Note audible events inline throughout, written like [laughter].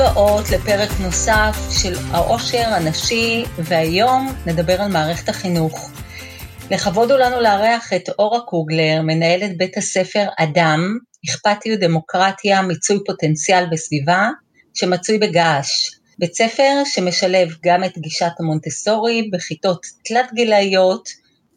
הבאות לפרק נוסף של העושר הנשי, והיום נדבר על מערכת החינוך. לכבוד הוא לנו לארח את אורה קוגלר, מנהלת בית הספר אדם, אכפתיות, דמוקרטיה, מיצוי פוטנציאל וסביבה, שמצוי בגעש. בית ספר שמשלב גם את גישת המונטסורי בכיתות תלת גילאיות,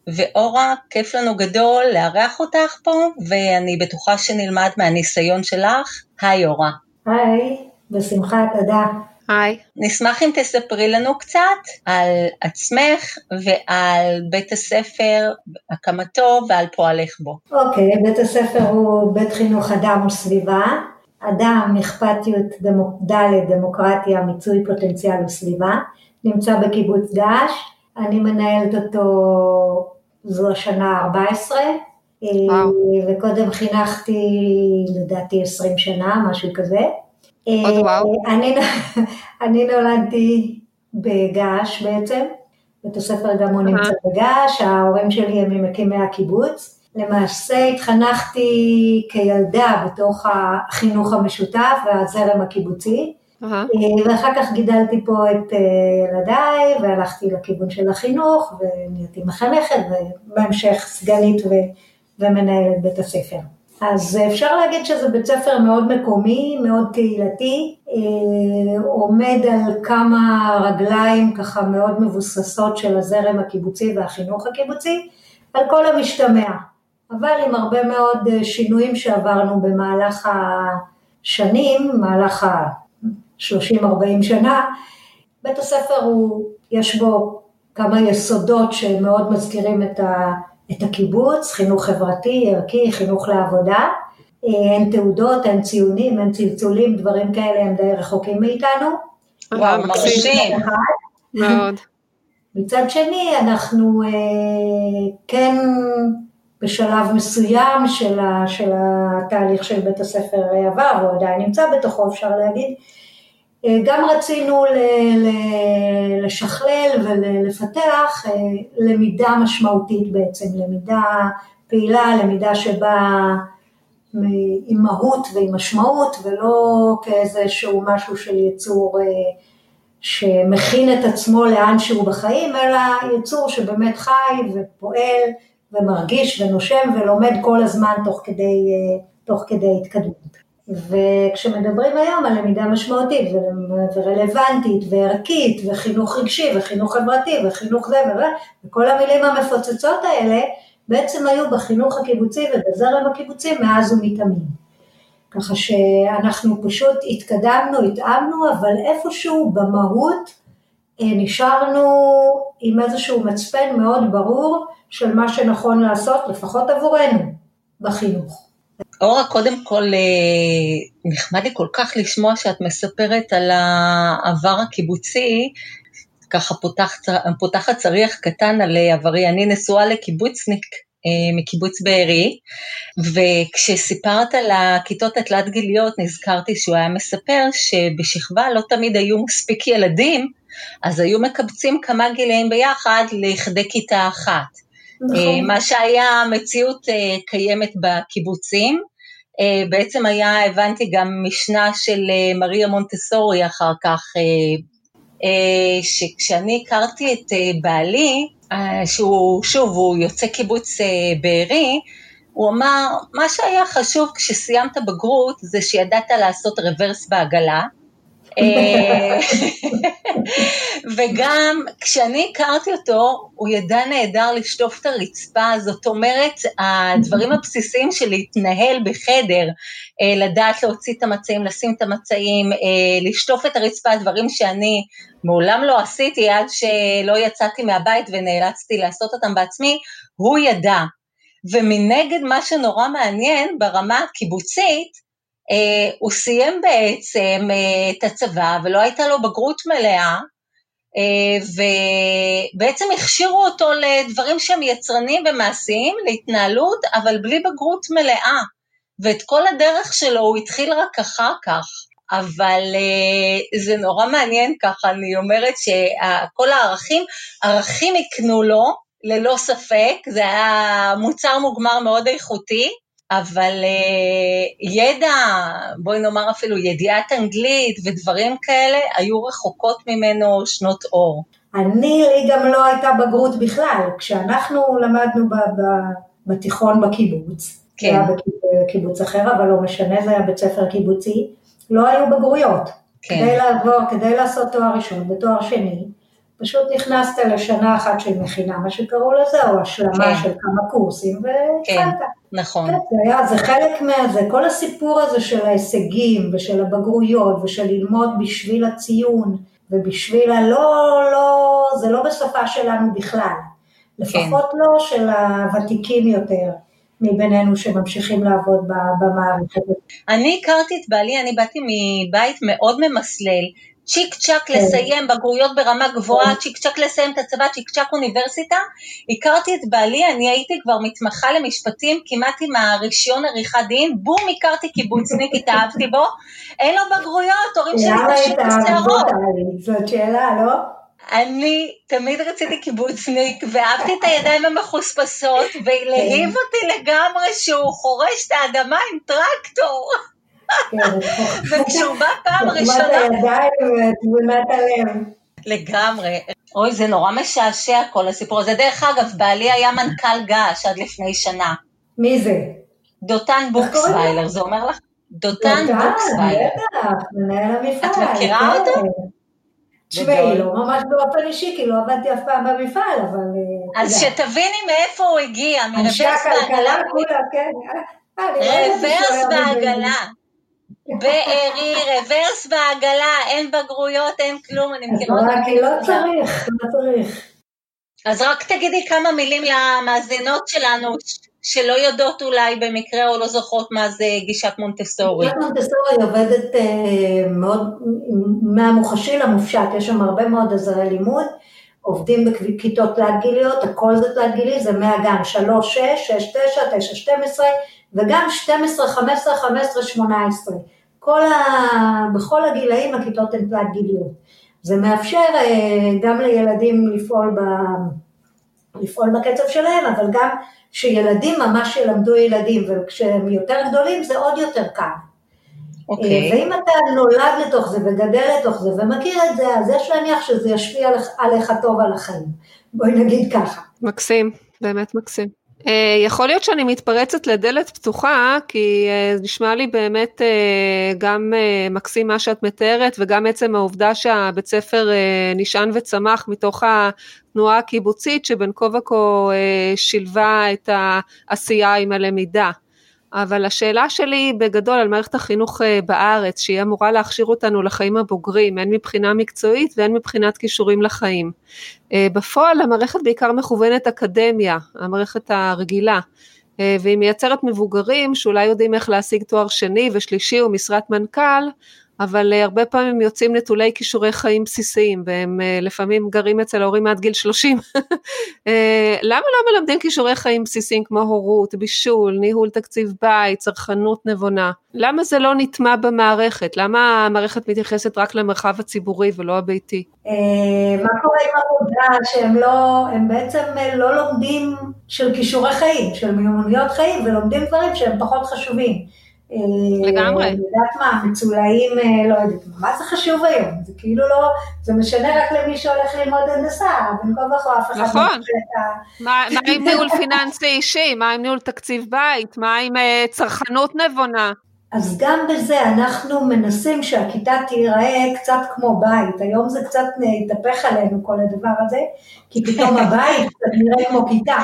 ואורה, כיף לנו גדול לארח אותך פה, ואני בטוחה שנלמד מהניסיון שלך. היי אורה. היי, בשמחה, תודה. היי. נשמח אם תספרי לנו קצת על עצמך ועל בית הספר, הקמתו ועל פועלך בו. אוקיי, בית הספר הוא בית חינוך אדם וסביבה. אדם, אכפתיות, ד', דמוקרטיה, מיצוי פוטנציאל וסביבה. נמצא בקיבוץ דש. אני מנהלת אותו זו השנה ה-14. וואו. וקודם חינכתי לדעתי 20 שנה, משהו כזה. עוד וואו. אני, [laughs] אני נולדתי בגעש בעצם, בית הספר גם הוא נמצא בגעש, ההורים שלי הם ממקימי הקיבוץ. למעשה התחנכתי כילדה בתוך החינוך המשותף והזרם הקיבוצי, uh-huh. ואחר כך גידלתי פה את ילדיי והלכתי לכיוון של החינוך ונהייתי מחנכת ובהמשך סגנית ו... ומנהלת בית הספר. אז אפשר להגיד שזה בית ספר מאוד מקומי, מאוד קהילתי, אה, עומד על כמה רגליים ככה מאוד מבוססות של הזרם הקיבוצי והחינוך הקיבוצי, על כל המשתמע, אבל עם הרבה מאוד שינויים שעברנו במהלך השנים, מהלך ה-30-40 שנה. בית הספר הוא, יש בו כמה יסודות שמאוד מזכירים את ה... את הקיבוץ, חינוך חברתי, ערכי, חינוך לעבודה, אין תעודות, אין ציונים, אין צלצולים, דברים כאלה הם די רחוקים מאיתנו. וואו, מרשים. מאוד. [laughs] מצד שני, אנחנו אה, כן בשלב מסוים של, ה, של התהליך של בית הספר עבר, הוא עדיין נמצא בתוכו, אפשר להגיד, גם רצינו לשכלל ולפתח אה, למידה משמעותית בעצם, למידה פעילה, למידה שבאה עם מהות ועם משמעות ולא כאיזשהו משהו של יצור אה, שמכין את עצמו לאן שהוא בחיים, אלא יצור שבאמת חי ופועל ומרגיש ונושם ולומד כל הזמן תוך כדי, אה, תוך כדי התקדמות. וכשמדברים היום על למידה משמעותית ורלוונטית וערכית וחינוך רגשי וחינוך חברתי וחינוך זה וכל המילים המפוצצות האלה בעצם היו בחינוך הקיבוצי ובזרם הקיבוצי מאז ומתמיד. ככה שאנחנו פשוט התקדמנו, התאמנו, אבל איפשהו במהות אה, נשארנו עם איזשהו מצפן מאוד ברור של מה שנכון לעשות, לפחות עבורנו, בחינוך. אורה, קודם כל, אה, נחמד לי כל כך לשמוע שאת מספרת על העבר הקיבוצי, ככה פותח, פותחת צריח קטן על עברי. אני נשואה לקיבוצניק אה, מקיבוץ בארי, וכשסיפרת על הכיתות התלת גיליות נזכרתי שהוא היה מספר שבשכבה לא תמיד היו מספיק ילדים, אז היו מקבצים כמה גילאים ביחד לכדי כיתה אחת. נכון. אה, מה שהיה מציאות קיימת בקיבוצים, אה, בעצם היה, הבנתי גם משנה של אה, מריה מונטסורי אחר כך, אה, שכשאני הכרתי את בעלי, שהוא, שוב, הוא יוצא קיבוץ בארי, הוא אמר, מה שהיה חשוב כשסיימת בגרות זה שידעת לעשות רוורס בעגלה, אה, [laughs] וגם כשאני הכרתי אותו, הוא ידע נהדר לשטוף את הרצפה, זאת אומרת, הדברים הבסיסיים של להתנהל בחדר, אה, לדעת להוציא את המצעים, לשים את המצעים, אה, לשטוף את הרצפה, דברים שאני מעולם לא עשיתי עד שלא יצאתי מהבית ונאלצתי לעשות אותם בעצמי, הוא ידע. ומנגד מה שנורא מעניין ברמה הקיבוצית, אה, הוא סיים בעצם אה, את הצבא ולא הייתה לו בגרות מלאה, אה, ובעצם הכשירו אותו לדברים שהם יצרניים ומעשיים, להתנהלות, אבל בלי בגרות מלאה. ואת כל הדרך שלו הוא התחיל רק אחר כך. אבל זה נורא מעניין ככה, אני אומרת שכל הערכים, ערכים הקנו לו, ללא ספק, זה היה מוצר מוגמר מאוד איכותי, אבל uh, ידע, בואי נאמר אפילו ידיעת אנגלית ודברים כאלה, היו רחוקות ממנו שנות אור. אני, לי גם לא הייתה בגרות בכלל. כשאנחנו למדנו ב, ב, בתיכון בקיבוץ, כן. זה היה בקיבוץ אחר, אבל לא משנה, זה היה בית ספר קיבוצי, לא היו בגרויות. כן. כדי לעבור, כדי לעשות תואר ראשון ותואר שני, פשוט נכנסת לשנה אחת של מכינה, מה שקראו לזה, או השלמה כן. של כמה קורסים, והתחלת. כן, נכון. כן, זה, היה, זה חלק מהזה, כל הסיפור הזה של ההישגים ושל הבגרויות ושל ללמוד בשביל הציון ובשביל הלא, לא, זה לא בשפה שלנו בכלל. לפחות כן. לא של הוותיקים יותר. מבינינו שממשיכים לעבוד במערכת. אני הכרתי את בעלי, אני באתי מבית מאוד ממסלל, צ'יק צ'אק כן. לסיים בגרויות ברמה גבוהה, כן. צ'יק צ'אק לסיים את הצבא, צ'יק צ'אק אוניברסיטה. הכרתי את בעלי, אני הייתי כבר מתמחה למשפטים, כמעט עם הרישיון עריכת דין, בום, הכרתי קיבוצניק, התאהבתי בו, אין לו בגרויות, הורים שלי פשוט בשערות. זאת שאלה, לא? אני תמיד רציתי קיבוצניק, ואהבתי את הידיים המחוספסות, והלהיב כן. אותי לגמרי שהוא חורש את האדמה עם טרקטור. וכשהוא בא פעם ראשונה... הידיים ותמונת הלב. לגמרי. אוי, זה נורא משעשע כל הסיפור הזה. דרך אגב, בעלי היה מנכ"ל געש עד לפני שנה. מי זה? דותן בוקסוויילר, זה אומר לך? דותן בוקסוויילר. בטח, מנהל המפעל. את מכירה כן. אותו? תשמעי, לא ממש באופן אישי, כי לא עבדתי אף פעם במפעל, אבל... אה, אז שתביני מאיפה הוא הגיע, מרוורס בעגלה. כן. אה, לא רוורס בעגלה. בארי, רוורס בעגלה, אין בגרויות, אין כלום, אני מכירה אותה. רק לא צריך, לא צריך. אז רק תגידי כמה מילים למאזינות שלנו, שלא יודעות אולי במקרה או לא זוכרות מה זה גישת מונטסורי. גישת מונטסורי עובדת אה, מאוד, מהמוחשי למופשט, יש שם הרבה מאוד עזרי לימוד, עובדים בכיתות תלת גיליות, הכל זה תלת גילי, זה מהגן 3, 6, 6, 9, 9, 12, וגם 12, 15, 15, 18. כל ה... בכל הגילאים הכיתות הן תלת גיליות. זה מאפשר אה, גם לילדים לפעול, ב... לפעול בקצב שלהם, אבל גם שילדים ממש ילמדו ילדים, וכשהם יותר גדולים זה עוד יותר קל. Okay. אוקיי. אה, ואם אתה נולד לתוך זה וגדל לתוך זה ומכיר את זה, אז יש להניח שזה ישפיע עליך טוב על החיים. בואי נגיד ככה. מקסים, באמת מקסים. אה, יכול להיות שאני מתפרצת לדלת פתוחה, כי אה, נשמע לי באמת אה, גם מקסים מה שאת מתארת, וגם עצם העובדה שהבית ספר נשען וצמח מתוך התנועה הקיבוצית, שבין כה וכה שילבה את העשייה עם הלמידה. אבל השאלה שלי בגדול על מערכת החינוך אה, בארץ, שהיא אמורה להכשיר אותנו לחיים הבוגרים, הן מבחינה מקצועית והן מבחינת כישורים לחיים. אה, בפועל המערכת בעיקר מכוונת אקדמיה, המערכת הרגילה. אה, והיא מייצרת מבוגרים שאולי יודעים איך להשיג תואר שני ושלישי ומשרת מנכ"ל, אבל uh, הרבה פעמים יוצאים נטולי כישורי חיים בסיסיים, והם uh, לפעמים גרים אצל ההורים עד גיל 30. uh, [laughs] אה, למה לא מלמדים כישורי חיים בסיסיים כמו הורות, בישול, ניהול תקציב בית, צרכנות נבונה? למה זה לא נטמע במערכת? למה המערכת מתייחסת רק למרחב הציבורי ולא הביתי? מה קורה עם עבודה שהם לא, בעצם לא לומדים של כישורי חיים, של מיומנויות חיים, ולומדים דברים שהם פחות חשובים. לגמרי. אני יודעת מה, מצולעים, אה, לא יודעת, מה זה חשוב היום? זה כאילו לא, זה משנה רק למי שהולך ללמוד הנדסה, בין כה וכה אף אחד לא נכון. מה עם [laughs] ניהול פיננסי אישי? מה עם ניהול תקציב בית? מה עם אה, צרכנות נבונה? אז גם בזה אנחנו מנסים שהכיתה תיראה קצת כמו בית, היום זה קצת התהפך עלינו כל הדבר הזה, כי פתאום [laughs] הבית נראה כמו כיתה.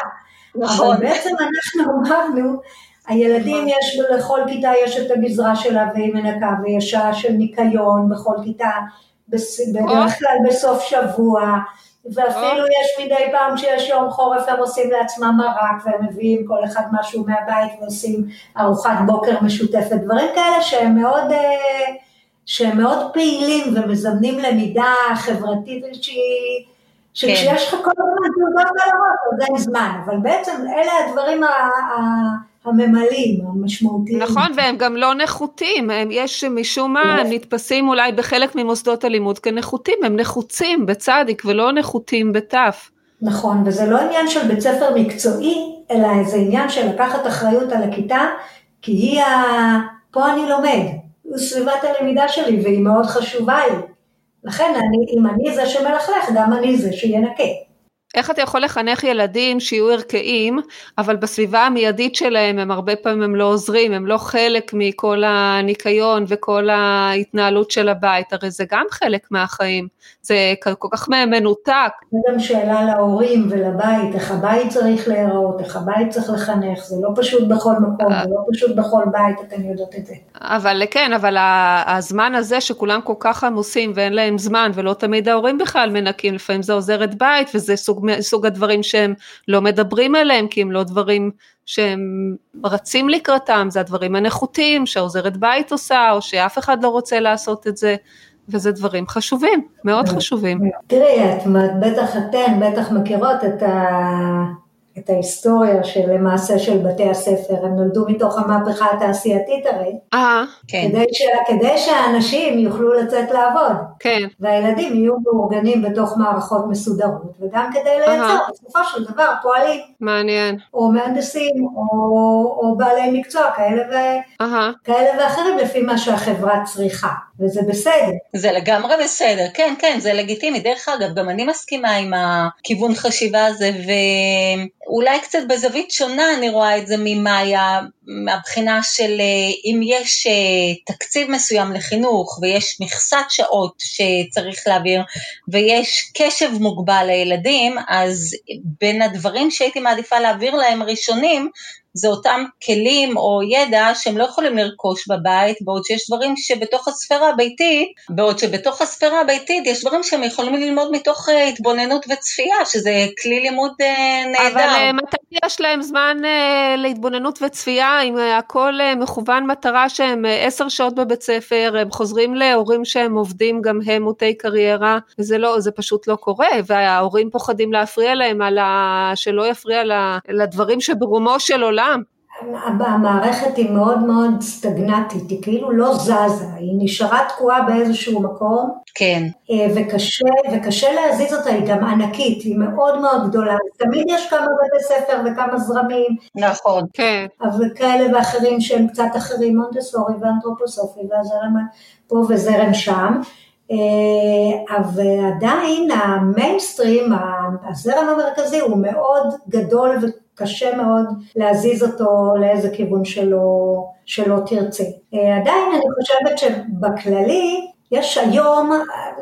נכון. אבל בעצם אנחנו אמרנו, הילדים יש, לכל כיתה יש את הגזרה שלה והיא מנקה, ויש שעה של ניקיון בכל כיתה, בדרך כלל בסוף שבוע, ואפילו יש מדי פעם שיש יום חורף הם עושים לעצמם מרק והם מביאים כל אחד משהו מהבית ועושים ארוחת בוקר משותפת, דברים כאלה שהם מאוד, אה, שהם מאוד פעילים ומזמנים למידה חברתית שהיא, שכשיש לך כל הזמן תעודות על הראש אז אין זמן, אבל בעצם אלה הדברים ה... הממלאים, המשמעותיים. נכון, והם גם לא נחותים, הם, יש משום מה, הם נתפסים אולי בחלק ממוסדות הלימוד כנחותים, הם נחוצים בצדיק ולא נחותים בתף. נכון, וזה לא עניין של בית ספר מקצועי, אלא זה עניין של לקחת אחריות על הכיתה, כי היא ה... פה אני לומד, סביבת הלמידה שלי והיא מאוד חשובה לי. לכן אני, אם אני זה שמלכלך, גם אני זה שינקה. איך אתה יכול לחנך ילדים שיהיו ערכיים, אבל בסביבה המיידית שלהם הם הרבה פעמים הם לא עוזרים, הם לא חלק מכל הניקיון וכל ההתנהלות של הבית, הרי זה גם חלק מהחיים, זה כל כך מנותק. זה גם שאלה להורים ולבית, איך הבית צריך להיראות, איך הבית צריך לחנך, זה לא פשוט בכל מקום, זה לא פשוט בכל בית, אתן יודעות את זה. אבל כן, אבל הזמן הזה שכולם כל כך עמוסים ואין להם זמן, ולא תמיד ההורים בכלל מנקים, לפעמים זה עוזרת בית וזה סוג סוג הדברים שהם לא מדברים עליהם, כי הם לא דברים שהם רצים לקראתם, זה הדברים הנחותים שעוזרת בית עושה, או שאף אחד לא רוצה לעשות את זה. וזה דברים חשובים, מאוד חשובים. תראי, את בטח אתן, בטח מכירות את ה... את ההיסטוריה של למעשה של בתי הספר, הם נולדו מתוך המהפכה התעשייתית הרי. אה, כן. כדי, ש, כדי שהאנשים יוכלו לצאת לעבוד. כן. והילדים יהיו מאורגנים בתוך מערכות מסודרות, וגם כדי לייצר בסופו של דבר פועלים. מעניין. או מהנדסים, או, או בעלי מקצוע כאלה, ו, כאלה ואחרים לפי מה שהחברה צריכה. וזה בסדר. זה לגמרי בסדר, כן, כן, זה לגיטימי. דרך אגב, גם אני מסכימה עם הכיוון חשיבה הזה, ואולי קצת בזווית שונה אני רואה את זה ממאיה, מהבחינה של אה, אם יש אה, תקציב מסוים לחינוך, ויש מכסת שעות שצריך להעביר, ויש קשב מוגבל לילדים, אז בין הדברים שהייתי מעדיפה להעביר להם ראשונים, זה אותם כלים או ידע שהם לא יכולים לרכוש בבית, בעוד שיש דברים שבתוך הספירה הביתית, בעוד שבתוך הספירה הביתית יש דברים שהם יכולים ללמוד מתוך אה, התבוננות וצפייה, שזה כלי לימוד אה, נהדר. אבל אה, מתי יש להם זמן להתבוננות וצפייה, אם הכל מכוון מטרה שהם עשר שעות בבית ספר, הם חוזרים להורים שהם עובדים גם הם מוטי קריירה, וזה לא, זה פשוט לא קורה, וההורים פוחדים להפריע להם ה... שלא יפריע לדברים שברומו של עולם. העולם. המערכת היא מאוד מאוד סטגנטית, היא כאילו לא זזה, היא נשארה תקועה באיזשהו מקום. כן. אה, וקשה, וקשה להזיז אותה, היא גם ענקית, היא מאוד מאוד גדולה. תמיד יש כמה בתי ספר וכמה זרמים. נכון. כן. אבל כאלה ואחרים שהם קצת אחרים, מונטסורי ואנתרופוסופי, והזרם פה וזרם שם. אה, אבל עדיין המיינסטרים, הזרם המרכזי הוא מאוד גדול קשה מאוד להזיז אותו לאיזה כיוון שלא, שלא תרצה. אה, עדיין אני חושבת שבכללי, יש היום,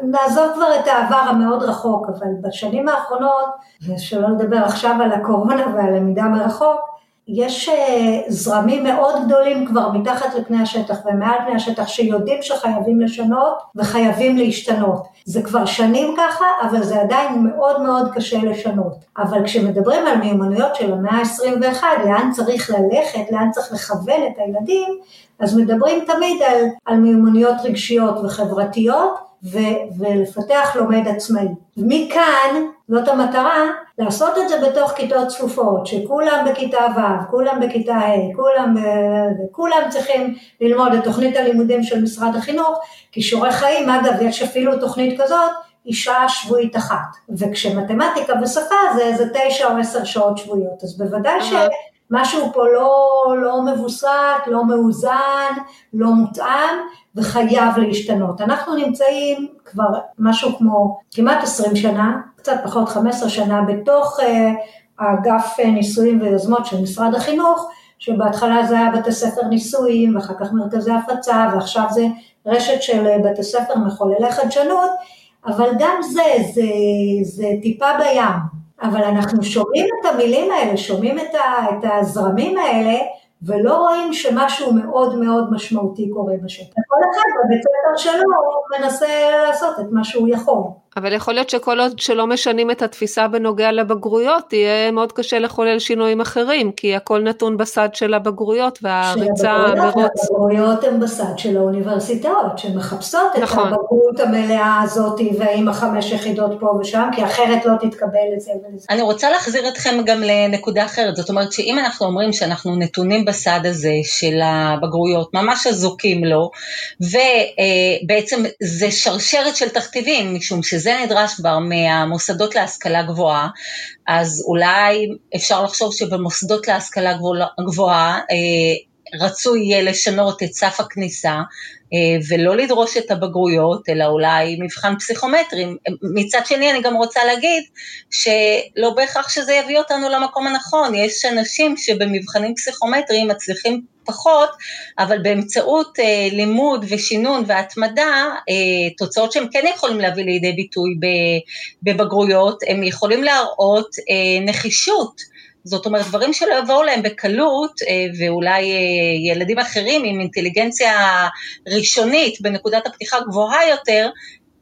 נעזוב כבר את העבר המאוד רחוק, אבל בשנים האחרונות, ושלא לדבר עכשיו על הקורונה ועל למידה מרחוק, יש אה, זרמים מאוד גדולים כבר מתחת לפני השטח ומעל פני השטח שיודעים שחייבים לשנות וחייבים להשתנות. זה כבר שנים ככה, אבל זה עדיין מאוד מאוד קשה לשנות. אבל כשמדברים על מיומנויות של המאה ה-21, לאן צריך ללכת, לאן צריך לכוון את הילדים, אז מדברים תמיד על, על מיומנויות רגשיות וחברתיות, ו, ולפתח לומד עצמאי. מכאן, זאת המטרה, לעשות את זה בתוך כיתות צפופות, שכולם בכיתה ו', כולם בכיתה ה', כולם, כולם צריכים ללמוד את תוכנית הלימודים של משרד החינוך, כישורי חיים, אגב, יש אפילו תוכנית כזאת, היא שעה שבועית אחת, וכשמתמטיקה ושפה זה איזה תשע או עשר שעות שבועיות, אז בוודאי ש... משהו פה לא, לא מבוסת, לא מאוזן, לא מותאם וחייב להשתנות. אנחנו נמצאים כבר משהו כמו כמעט 20 שנה, קצת פחות 15 שנה, בתוך uh, האגף uh, ניסויים ויוזמות של משרד החינוך, שבהתחלה זה היה בתי ספר ניסויים ואחר כך מרכזי הפצה ועכשיו זה רשת של uh, בתי ספר מחוללי חדשנות, אבל גם זה, זה, זה טיפה בים. אבל אנחנו שומעים את המילים האלה, שומעים את, ה, את הזרמים האלה, ולא רואים שמשהו מאוד מאוד משמעותי קורה בשטח. כל אחד בבית ספר שלו מנסה לעשות את מה שהוא יכול. אבל יכול להיות שכל עוד שלא משנים את התפיסה בנוגע לבגרויות, יהיה מאוד קשה לחולל שינויים אחרים, כי הכל נתון בסד של הבגרויות והריצה המרוץ. הבגרויות הן בסד של האוניברסיטאות, שמחפשות נכון. את הבגרות המלאה הזאת ועם החמש יחידות פה ושם, כי אחרת לא תתקבל לזה ולזה. אני רוצה להחזיר אתכם גם לנקודה אחרת, זאת אומרת שאם אנחנו אומרים שאנחנו נתונים בסד הזה של הבגרויות, ממש אזוקים לו, ובעצם זה שרשרת של תכתיבים, משום שזה שזה נדרש כבר מהמוסדות להשכלה גבוהה, אז אולי אפשר לחשוב שבמוסדות להשכלה גבוהה רצוי יהיה לשנות את סף הכניסה אה, ולא לדרוש את הבגרויות, אלא אולי מבחן פסיכומטרי. מצד שני, אני גם רוצה להגיד שלא בהכרח שזה יביא אותנו למקום הנכון. יש אנשים שבמבחנים פסיכומטריים מצליחים פחות, אבל באמצעות אה, לימוד ושינון והתמדה, אה, תוצאות שהם כן יכולים להביא לידי ביטוי בבגרויות, הם יכולים להראות אה, נחישות. זאת אומרת, דברים שלא יבואו להם בקלות, אה, ואולי אה, ילדים אחרים עם אינטליגנציה ראשונית בנקודת הפתיחה גבוהה יותר,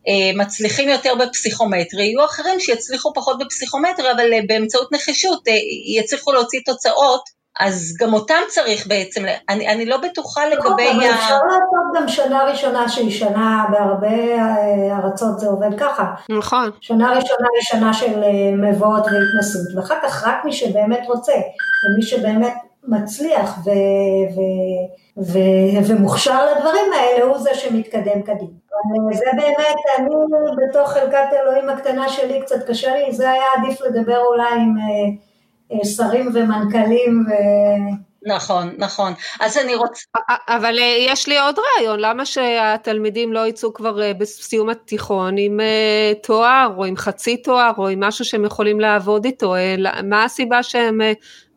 אה, מצליחים יותר בפסיכומטרי, יהיו אחרים שיצליחו פחות בפסיכומטרי, אבל באמצעות נחישות יצליחו להוציא תוצאות אז גם אותם צריך בעצם, אני, אני לא בטוחה לגבי ה... אפשר לעשות גם שנה ראשונה שהיא שנה, בהרבה אה, ארצות זה עובד ככה. נכון. שנה ראשונה היא שנה של אה, מבואות והתנסות, ואחר כך רק מי שבאמת רוצה, ומי שבאמת מצליח ו... ו... ו... ומוכשר לדברים האלה, הוא זה שמתקדם קדימה. זה באמת, אני בתוך חלקת אלוהים הקטנה שלי, קצת קשה לי, זה היה עדיף לדבר אולי עם... אה, שרים ומנכ"לים ו... נכון, נכון. אז אני רוצה... אבל אה, יש לי עוד רעיון, למה שהתלמידים לא יצאו כבר אה, בסיום התיכון עם תואר, או עם חצי תואר, או עם משהו שהם יכולים לעבוד איתו? מה הסיבה שהם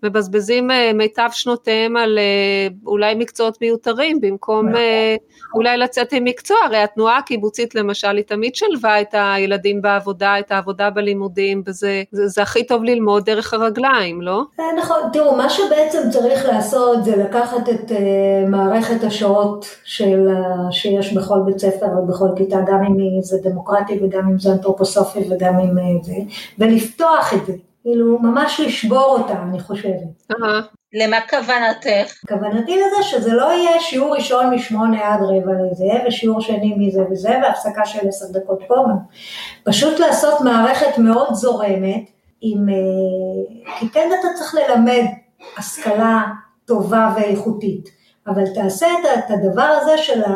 מבזבזים אה, מיטב שנותיהם על אה, אולי מקצועות מיותרים, במקום נכון. אה, אולי לצאת עם מקצוע, הרי התנועה הקיבוצית למשל, היא תמיד שלווה את הילדים בעבודה, את העבודה בלימודים, וזה זה, זה הכי טוב ללמוד דרך הרגליים, לא? נכון, תראו, מה שבעצם צריך לעשות זה לקחת את מערכת השעות של, שיש בכל בית ספר ובכל כיתה, גם אם זה דמוקרטי וגם אם זה אנתרופוסופי וגם אם זה, ולפתוח את זה. כאילו ממש לשבור אותה, אני חושבת. למה כוונתך? כוונתי לזה שזה לא יהיה שיעור ראשון משמונה עד רבע לזה, ושיעור שני מזה וזה, והפסקה של עשר דקות פה. פשוט לעשות מערכת מאוד זורמת, עם... אה, כי כן אתה צריך ללמד השכלה טובה ואיכותית, אבל תעשה את הדבר הזה של, ה,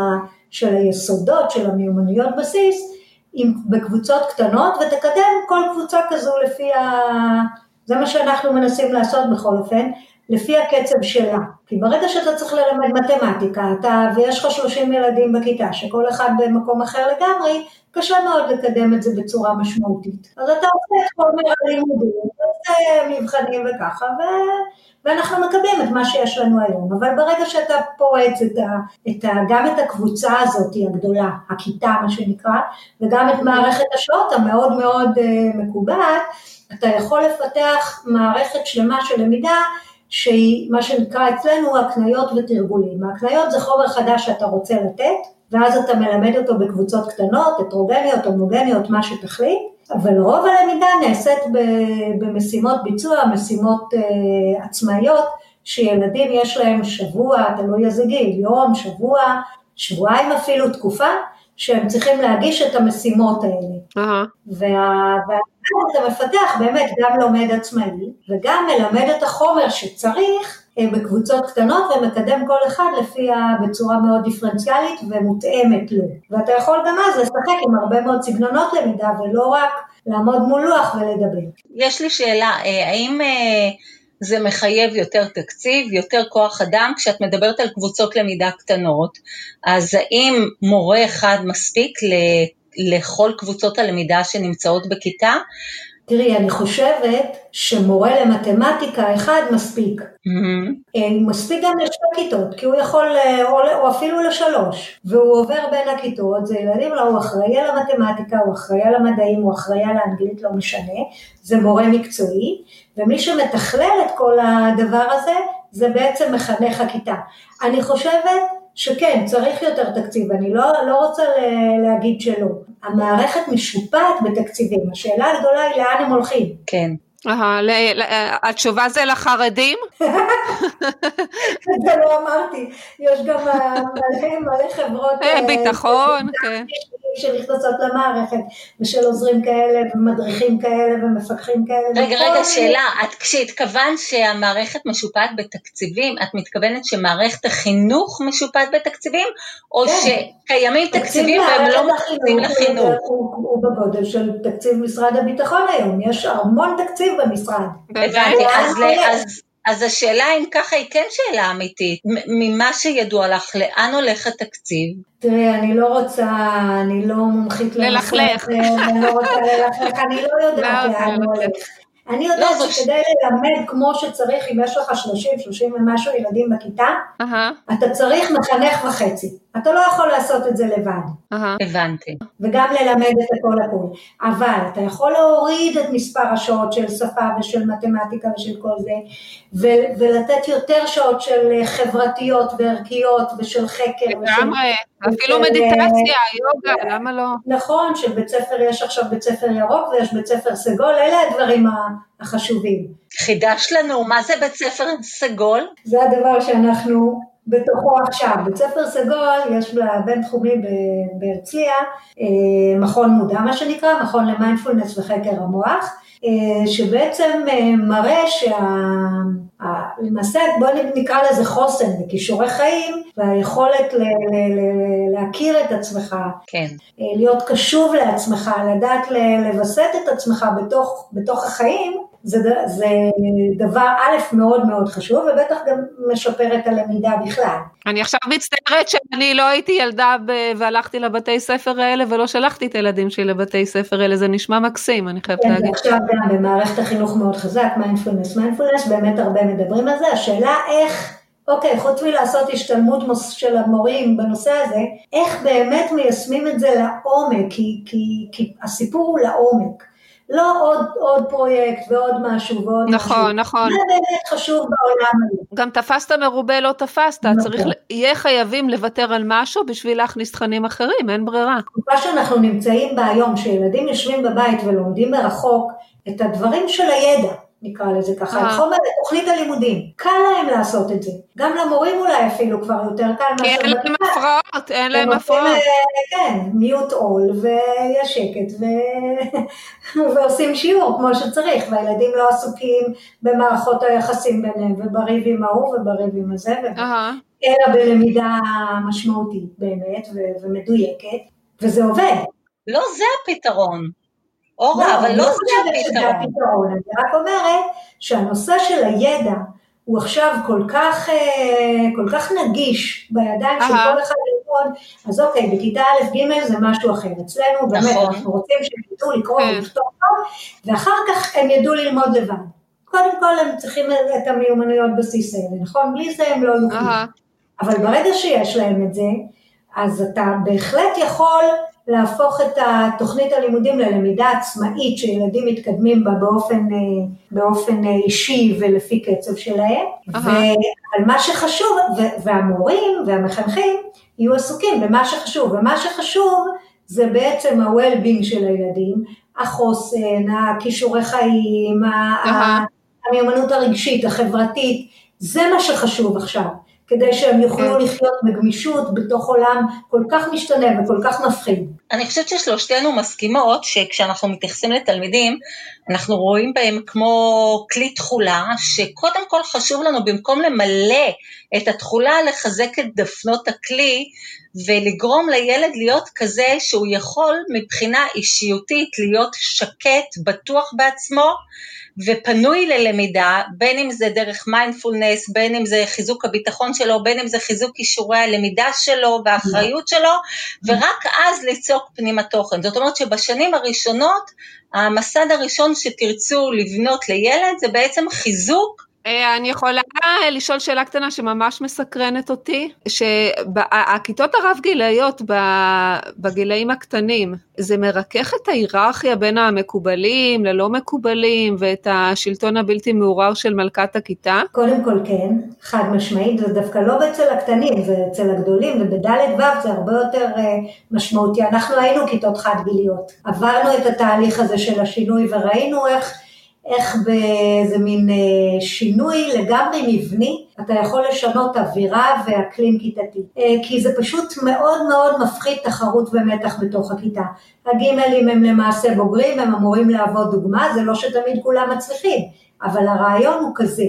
של היסודות, של המיומנויות בסיס, עם, בקבוצות קטנות ותקדם כל קבוצה כזו לפי ה... זה מה שאנחנו מנסים לעשות בכל אופן, לפי הקצב שלה. כי ברגע שאתה צריך ללמד מתמטיקה, אתה, ויש לך 30 ילדים בכיתה, שכל אחד במקום אחר לגמרי, קשה מאוד לקדם את זה בצורה משמעותית. אז אתה עושה את חומר הלימודים, מבחנים וככה, ו... ואנחנו מקבלים את מה שיש לנו היום. אבל ברגע שאתה פורץ את ה, את ה, גם את הקבוצה הזאת הגדולה, הכיתה מה שנקרא, וגם את מערכת השעות המאוד מאוד uh, מקובעת, אתה יכול לפתח מערכת שלמה של למידה שהיא מה שנקרא אצלנו הקניות ותרגולים. ההקניות זה חומר חדש שאתה רוצה לתת, ואז אתה מלמד אותו בקבוצות קטנות, הטרוגניות, הומוגניות, מה שתחליט, אבל רוב הלמידה נעשית במשימות ביצוע, משימות uh, עצמאיות, שילדים יש להם שבוע, תלוי איזה גיל, יום, שבוע, שבועיים אפילו, תקופה, שהם צריכים להגיש את המשימות האלה. Uh-huh. וה... אתה מפתח באמת גם לומד עצמאי, וגם מלמד את החומר שצריך אה, בקבוצות קטנות ומקדם כל אחד לפי בצורה מאוד דיפרנציאלית ומותאמת לו. ואתה יכול גם אז לשחק עם הרבה מאוד סגנונות למידה ולא רק לעמוד מול לוח ולדבר. יש לי שאלה, אה, האם אה, זה מחייב יותר תקציב, יותר כוח אדם, כשאת מדברת על קבוצות למידה קטנות, אז האם מורה אחד מספיק לכל קבוצות הלמידה שנמצאות בכיתה? תראי, אני חושבת שמורה למתמטיקה אחד מספיק. Mm-hmm. מספיק גם לשתי כיתות, כי הוא יכול, אה, או, או אפילו לשלוש, והוא עובר בין הכיתות, זה ילדים, לא, הוא אחראי על המתמטיקה, הוא אחראי על המדעים, הוא אחראי על האנגלית, לא משנה, זה מורה מקצועי, ומי שמתכלל את כל הדבר הזה, זה בעצם מחנך הכיתה. אני חושבת שכן, צריך יותר תקציב, אני לא, לא רוצה להגיד שלא. המערכת משופעת בתקציבים, השאלה הגדולה היא לאן הם הולכים. כן. התשובה זה לחרדים? [laughs] זה לא אמרתי, יש גם מלא מלא חברות... ביטחון, כן. שנכנסות למערכת, ושל עוזרים כאלה, ומדריכים כאלה, ומפקחים כאלה. רגע, רגע, שאלה, את כשהתכוונת שהמערכת משופעת בתקציבים, את מתכוונת שמערכת החינוך משופעת בתקציבים, או כן. שקיימים תקציבים והם לא מוקצים לחינוך? הוא בגודל של תקציב משרד הביטחון היום, יש המון תקציב במשרד. הבנתי, אז, אז אז השאלה אם ככה היא כן שאלה אמיתית. ממה שידוע לך, לאן הולך התקציב? תראי, אני לא רוצה, אני לא מומחית ללכלך. אני לא רוצה ללכלך, אני לא יודעת לא, לאן הוא הולך. אני יודעת לא, שכדי ש... ללמד כמו שצריך, אם יש לך 30, 30 ומשהו ילדים בכיתה, uh-huh. אתה צריך מחנך וחצי. אתה לא יכול לעשות את זה לבד. הבנתי. וגם ללמד את הכל הכל. אבל אתה יכול להוריד את מספר השעות של שפה ושל מתמטיקה ושל כל זה, ו- ולתת יותר שעות של חברתיות וערכיות ושל חקר. לגמרי, אפילו מדיטציה, יוגה, למה לא? נכון, שבית ספר, יש עכשיו בית ספר ירוק ויש בית ספר סגול, אלה הדברים החשובים. חידש לנו, מה זה בית ספר סגול? זה הדבר שאנחנו בתוכו עכשיו. בית ספר סגול, יש בבינתחומי בהרצליה, אה, מכון מודע מה שנקרא, מכון למיינדפולנס וחקר המוח, אה, שבעצם אה, מראה שלמעשה, בוא נקרא לזה חוסן וכישורי חיים, והיכולת ל- ל- ל- להכיר את עצמך, כן. להיות קשוב לעצמך, לדעת לווסת את עצמך בתוך, בתוך החיים, זה, זה דבר א' מאוד מאוד חשוב, ובטח גם משפר את הלמידה בכלל. אני עכשיו מצטערת שאני לא הייתי ילדה ב- והלכתי לבתי ספר האלה ולא שלחתי את הילדים שלי לבתי ספר האלה, זה נשמע מקסים, אני חייבת כן, להגיד. כן, עכשיו גם במערכת החינוך מאוד חזק, מיינדפולנס, מיינדפולנס, באמת הרבה מדברים על זה, השאלה איך... אוקיי, חוץ מלעשות השתלמות של המורים בנושא הזה, איך באמת מיישמים את זה לעומק, כי, כי, כי הסיפור הוא לעומק. לא עוד, עוד פרויקט ועוד משהו ועוד נכון, משהו. נכון. זה באמת חשוב בעולם הזה. גם תפסת מרובה לא תפסת, נכון. צריך, יהיה חייבים לוותר על משהו בשביל להכניס תכנים אחרים, אין ברירה. התקופה שאנחנו נמצאים בה היום, שילדים יושבים בבית ולומדים מרחוק את הדברים של הידע, נקרא לזה ככה, את אה. חומר תוכנית הלימודים. קל להם לעשות את זה. גם למורים אולי אפילו כבר יותר קל מאשר... כי אין להם הפרעות, אין להם הפרעות. אה, כן, מיוט עול, ויש שקט, ו... [laughs] ועושים שיעור כמו שצריך, והילדים לא עסוקים במערכות היחסים ביניהם, ובריב עם ההוא ובריב עם הזה, ו... אלא בלמידה משמעותית באמת ומדויקת, וזה עובד. לא זה הפתרון. אורה, לא, אבל לא, לא זה הפתרון. אני רק אומרת שהנושא של הידע הוא עכשיו כל כך, אה, כל כך נגיש בידיים של כל אחד ללמוד, אז אוקיי, בכיתה א' ג' זה משהו אחר. אצלנו באמת נכון. אנחנו רוצים שהם ידעו לקרוא כן. ולכתוב טוב, ואחר כך הם ידעו ללמוד לבד. קודם כל הם צריכים את המיומנויות בסיס האלה, נכון? בלי זה הם לא יוכלו. אבל ברגע שיש להם את זה, אז אתה בהחלט יכול להפוך את התוכנית הלימודים ללמידה עצמאית שילדים מתקדמים בה באופן, אה, באופן אה, אישי ולפי קצב שלהם, uh-huh. אבל מה שחשוב, והמורים והמחנכים יהיו עסוקים במה שחשוב, ומה שחשוב זה בעצם ה-well-being של הילדים, החוסן, הכישורי חיים, uh-huh. המיומנות הרגשית, החברתית, זה מה שחשוב עכשיו. כדי שהם יוכלו כן. לחיות בגמישות בתוך עולם כל כך משתנה וכל כך מפחיד. אני חושבת ששלושתנו מסכימות שכשאנחנו מתייחסים לתלמידים, אנחנו רואים בהם כמו כלי תכולה, שקודם כל חשוב לנו במקום למלא את התכולה, לחזק את דפנות הכלי ולגרום לילד להיות כזה שהוא יכול מבחינה אישיותית להיות שקט, בטוח בעצמו, ופנוי ללמידה, בין אם זה דרך מיינדפולנס, בין אם זה חיזוק הביטחון שלו, בין אם זה חיזוק כישורי הלמידה שלו והאחריות שלו, ורק אז ליצוק פנימה תוכן. זאת אומרת שבשנים הראשונות, המסד הראשון שתרצו לבנות לילד זה בעצם חיזוק אני יכולה לשאול שאלה קטנה שממש מסקרנת אותי, שהכיתות הרב גילאיות בגילאים הקטנים, זה מרכך את ההיררכיה בין המקובלים ללא מקובלים ואת השלטון הבלתי מעורר של מלכת הכיתה? קודם כל כן, חד משמעית, זה דווקא לא אצל הקטנים, זה אצל הגדולים, ובדלת ו' זה הרבה יותר אה, משמעותי. אנחנו היינו כיתות חד גיליות, עברנו את התהליך הזה של השינוי וראינו איך איך באיזה מין אה, שינוי לגמרי מבני, אתה יכול לשנות אווירה ואקלים כיתתי. אה, כי זה פשוט מאוד מאוד מפחית תחרות ומתח בתוך הכיתה. הגימלים הם למעשה בוגרים, הם אמורים להוות דוגמה, זה לא שתמיד כולם מצליחים, אבל הרעיון הוא כזה,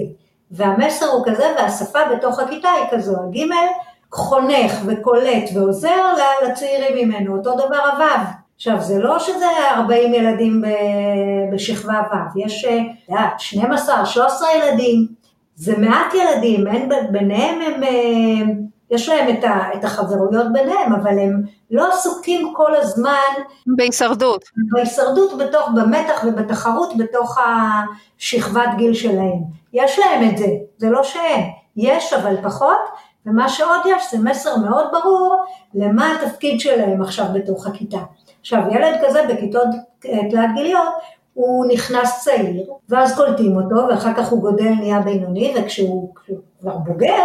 והמסר הוא כזה, והשפה בתוך הכיתה היא כזו. הגימל חונך וקולט ועוזר לצעירים ממנו, אותו דבר הוו. עכשיו, זה לא שזה 40 ילדים בשכבה ו', יש, את יודעת, 12, 13 ילדים, זה מעט ילדים, אין ביניהם הם, אה, יש להם את, ה, את החברויות ביניהם, אבל הם לא עסוקים כל הזמן בהישרדות. בהישרדות בתוך, במתח ובתחרות בתוך השכבת גיל שלהם. יש להם את זה, זה לא שאין, יש אבל פחות, ומה שעוד יש זה מסר מאוד ברור למה התפקיד שלהם עכשיו בתוך הכיתה. עכשיו, ילד כזה בכיתות אה, תלת גיליות, הוא נכנס צעיר, ואז קולטים אותו, ואחר כך הוא גודל נהיה בינוני, וכשהוא כבר בוגר,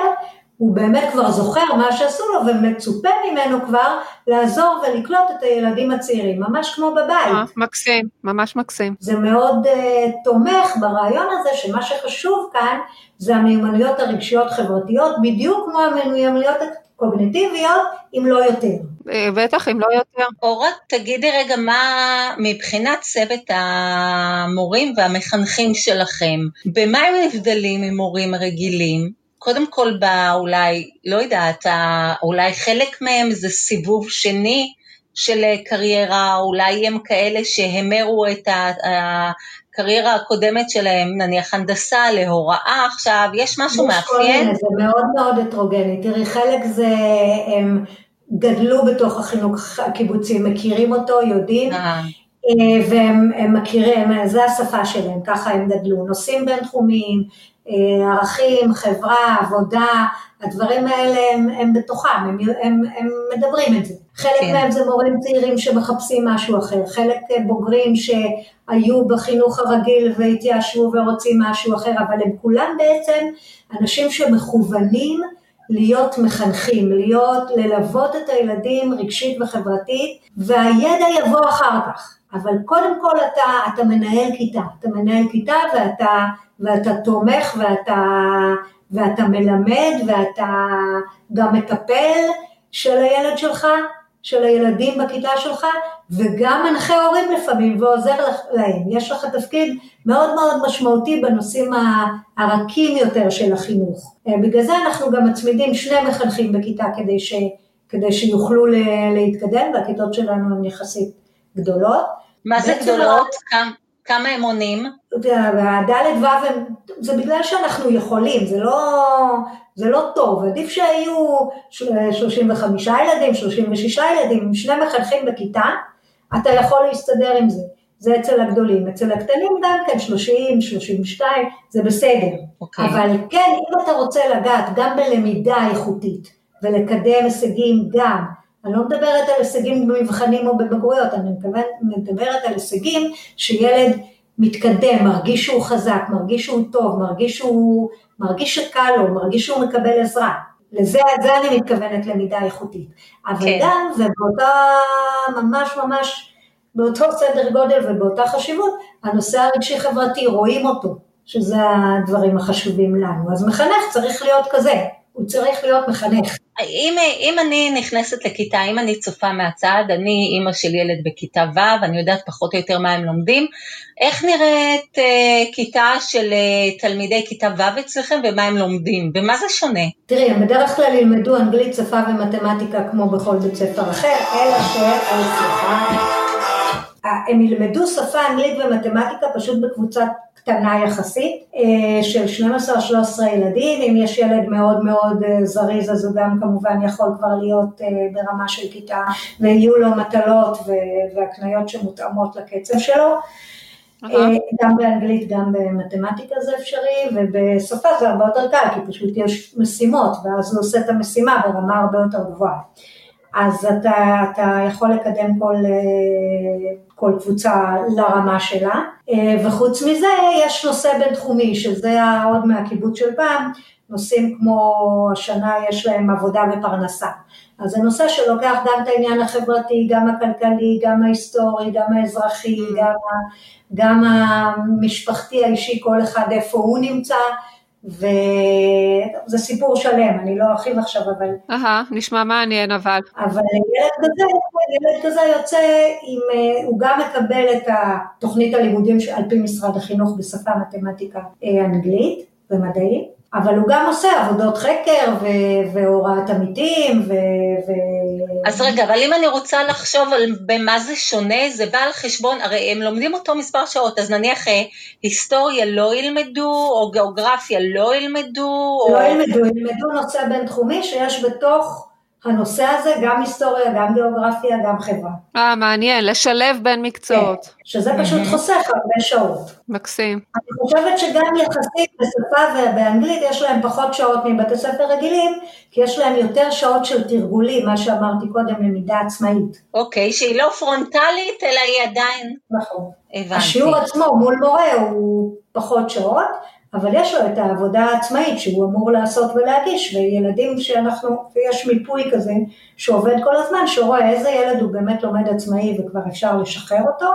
הוא באמת כבר זוכר מה שעשו לו, ומצופה ממנו כבר לעזור ולקלוט את הילדים הצעירים, ממש כמו בבית. מקסים, ממש מקסים. זה מאוד uh, תומך ברעיון הזה, שמה שחשוב כאן זה המיומנויות הרגשיות חברתיות, בדיוק כמו המיומנויות קוגניטיביות, אם לא יותר. אה, בטח, אם לא יותר. אורה, תגידי רגע מה מבחינת צוות המורים והמחנכים שלכם, במה הם נבדלים ממורים רגילים? קודם כל, אולי, לא יודעת, אולי חלק מהם זה סיבוב שני של קריירה, אולי הם כאלה שהמרו את הקריירה הקודמת שלהם, נניח הנדסה, להוראה עכשיו, יש משהו מאפיין? זה מאוד מאוד הטרוגני. תראי, חלק זה, הם גדלו בתוך החינוך הקיבוצי, מכירים אותו, יודעים. אה. אה, והם מכירים, זה השפה שלהם, ככה הם גדלו, נושאים בינתחומיים, אה, ערכים, חברה, עבודה, הדברים האלה הם, הם בתוכם, הם, הם, הם מדברים את זה. חלק כן. מהם זה מורים צעירים שמחפשים משהו אחר, חלק בוגרים שהיו בחינוך הרגיל והתייאשו ורוצים משהו אחר, אבל הם כולם בעצם אנשים שמכוונים להיות מחנכים, להיות, ללוות את הילדים רגשית וחברתית, והידע יבוא אחר כך. אבל קודם כל אתה, אתה מנהל כיתה, אתה מנהל כיתה ואתה, ואתה תומך ואתה, ואתה מלמד ואתה גם מטפל של הילד שלך, של הילדים בכיתה שלך, וגם מנחה הורים לפעמים ועוזר להם. יש לך תפקיד מאוד מאוד משמעותי בנושאים הרכים יותר של החינוך. אה, בגלל זה אנחנו גם מצמידים שני מחנכים בכיתה כדי, ש, כדי שיוכלו להתקדם, והכיתות שלנו הן יחסית גדולות. מה זה גדולות? כמה, הם עונים? והדלת ו' זה בגלל שאנחנו יכולים, זה לא, זה לא טוב, עדיף שהיו 35 ילדים, 36 ילדים, עם שני מחנכים בכיתה, אתה יכול להסתדר עם זה. זה אצל הגדולים, אצל הקטנים גם כן 30, 32, זה בסדר. Okay. אוקיי. אבל כן, אם אתה רוצה לגעת גם בלמידה איכותית ולקדם הישגים גם אני לא מדברת על הישגים במבחנים או בבגרויות, אני מדברת על הישגים שילד מתקדם, מרגיש שהוא חזק, מרגיש שהוא טוב, מרגיש שהוא, מרגיש שקל לו, מרגיש שהוא מקבל עזרה. לזה אני מתכוונת למידה איכותית. אבל כן. גם, ובאותה, ממש ממש, באותו סדר גודל ובאותה חשיבות, הנושא הרגשי חברתי, רואים אותו, שזה הדברים החשובים לנו. אז מחנך צריך להיות כזה, הוא צריך להיות מחנך. אם, אם אני נכנסת לכיתה, אם אני צופה מהצד, אני אימא של ילד בכיתה ו', אני יודעת פחות או יותר מה הם לומדים, איך נראית אה, כיתה של אה, תלמידי כיתה ו' אצלכם ומה הם לומדים, ומה זה שונה? תראי, הם בדרך כלל ילמדו אנגלית, שפה ומתמטיקה כמו בכל בית ספר אחר, אלא סליחה, הם ילמדו שפה אנגלית ומתמטיקה פשוט בקבוצת קטנה יחסית, אה, של 12-13 ילדים, אם יש ילד מאוד מאוד אה, זריז אז הוא גם כמובן יכול כבר להיות אה, ברמה של כיתה ויהיו לו מטלות והקניות שמותאמות לקצב שלו. Uh-huh. גם באנגלית, גם במתמטיקה זה אפשרי, ובשפה זה הרבה יותר קל, כי פשוט יש משימות, ואז הוא עושה את המשימה ברמה הרבה יותר גבוהה. אז אתה, אתה יכול לקדם כל, אה, כל קבוצה לרמה שלה. אה, וחוץ מזה יש נושא בינתחומי, שזה עוד מהקיבוץ של פעם, נושאים כמו השנה יש להם עבודה ופרנסה. אז זה נושא שלוקח גם את העניין החברתי, גם הכלכלי, גם ההיסטורי, גם האזרחי, mm. גם, גם המשפחתי האישי, כל אחד איפה הוא נמצא. וזה סיפור שלם, אני לא ארחיב עכשיו, אבל... אהה, נשמע מעניין אבל. אבל ילד כזה, ילד כזה יוצא עם, אה, הוא גם מקבל את התוכנית הלימודים על פי משרד החינוך בשפה מתמטיקה אה, אנגלית ומדעית, אבל הוא גם עושה עבודות חקר ו- והוראת עמיתים ו... ו... אז רגע, אבל אם אני רוצה לחשוב על במה זה שונה, זה בא על חשבון, הרי הם לומדים אותו מספר שעות, אז נניח אה, היסטוריה לא ילמדו, או גיאוגרפיה לא ילמדו, לא או... ילמדו, ילמדו נושא בינתחומי שיש בתוך הנושא הזה, גם היסטוריה, גם גיאוגרפיה, גם חברה. אה, מעניין, לשלב בין מקצועות. כן, שזה פשוט חוסך הרבה שעות. מקסים. אני חושבת שגם יחסית בשפה ובאנגלית יש להם פחות שעות מבתי ספר רגילים, כי יש להם יותר שעות של תרגולים, מה שאמרתי קודם, למידה עצמאית. אוקיי, שהיא לא פרונטלית, אלא היא עדיין... נכון. הבנתי. השיעור עצמו מול מורה הוא פחות שעות, אבל יש לו את העבודה העצמאית שהוא אמור לעשות ולהגיש, וילדים שאנחנו, יש מיפוי כזה שעובד כל הזמן, שרואה איזה ילד הוא באמת לומד עצמאי וכבר אפשר לשחרר אותו,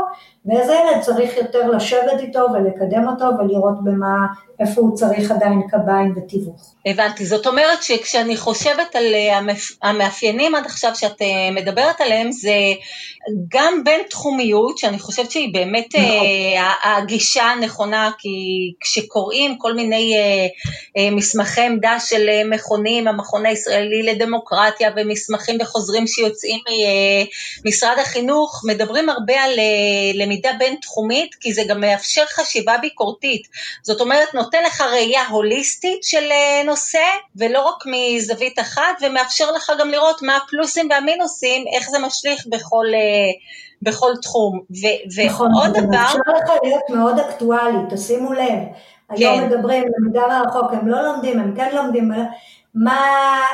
ואיזה ילד צריך יותר לשבת איתו ולקדם אותו ולראות במה, איפה הוא צריך עדיין קביים ותיווך. הבנתי, זאת אומרת שכשאני חושבת על אה, המאפיינים עד עכשיו שאת אה, מדברת עליהם, זה גם בין תחומיות, שאני חושבת שהיא באמת נכון. אה, הגישה הנכונה, כי כשקוראים כל מיני מסמכי עמדה של מכונים, המכון הישראלי לדמוקרטיה ומסמכים וחוזרים שיוצאים ממשרד החינוך, מדברים הרבה על למידה למידה בין-תחומית, כי זה גם מאפשר חשיבה ביקורתית. זאת אומרת, נותן לך ראייה הוליסטית של אה, נושא, ולא רק מזווית אחת, ומאפשר לך גם לראות מה הפלוסים והמינוסים, איך זה משליך בכל... אה, בכל תחום. ו- נכון, ועוד דבר... נכון, זה מאפשר לך להיות מאוד אקטואלי, תשימו לב. היום כן. מדברים למידה מרחוק, הם לא לומדים, הם כן לומדים, מה,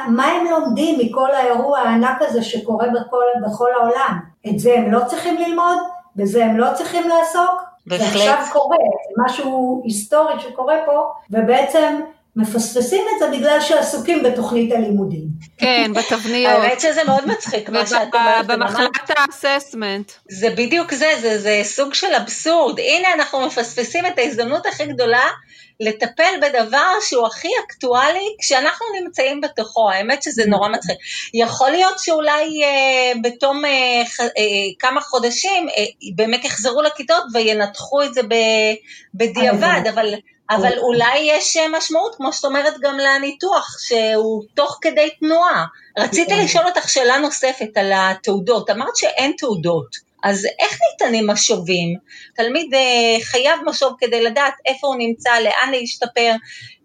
מה הם לומדים מכל האירוע הענק הזה שקורה בכל, בכל העולם? את זה הם לא צריכים ללמוד? בזה הם לא צריכים לעסוק, בהחלט. זה עכשיו קורה, זה משהו היסטורי שקורה פה, ובעצם מפספסים את זה בגלל שעסוקים בתוכנית הלימודים. כן, [laughs] בתבניות. האמת שזה מאוד מצחיק מה שאת אומרת. במחלקת האססמנט. זה בדיוק זה, זה, זה סוג של אבסורד. הנה אנחנו מפספסים את ההזדמנות הכי גדולה לטפל בדבר שהוא הכי אקטואלי כשאנחנו נמצאים בתוכו, האמת שזה נורא מצחיק. יכול להיות שאולי אה, בתום אה, ח, אה, כמה חודשים אה, באמת יחזרו לכיתות וינתחו את זה ב, בדיעבד, אבל... אבל אולי יש אה, משמעות, כמו שאת אומרת, גם לניתוח, שהוא תוך כדי תנועה. רציתי כן. לשאול אותך שאלה נוספת על התעודות. אמרת שאין תעודות. אז איך ניתנים משובים? תלמיד אה, חייב משוב כדי לדעת איפה הוא נמצא, לאן להשתפר,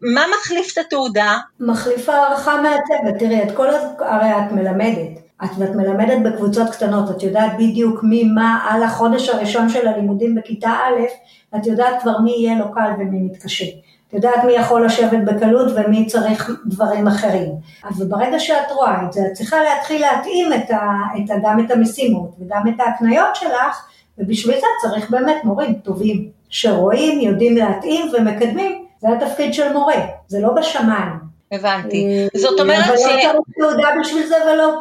מה מחליף את התעודה? מחליף הערכה מהצוות, תראי, את כל, הרי את מלמדת, את, ואת מלמדת בקבוצות קטנות, את יודעת בדיוק מי מה על החודש הראשון של הלימודים בכיתה א', את יודעת כבר מי יהיה לו קל ומי מתקשה. את יודעת מי יכול לשבת בקלות ומי צריך דברים אחרים. אז ברגע שאת רואה את זה, את צריכה להתחיל להתאים את ה, את ה, גם את המשימות וגם את ההקניות שלך, ובשביל זה צריך באמת מורים טובים, שרואים, יודעים להתאים ומקדמים, זה התפקיד של מורה, זה לא בשמיים. הבנתי. אה, זאת אומרת ש... אבל לא צריך תעודה בשביל זה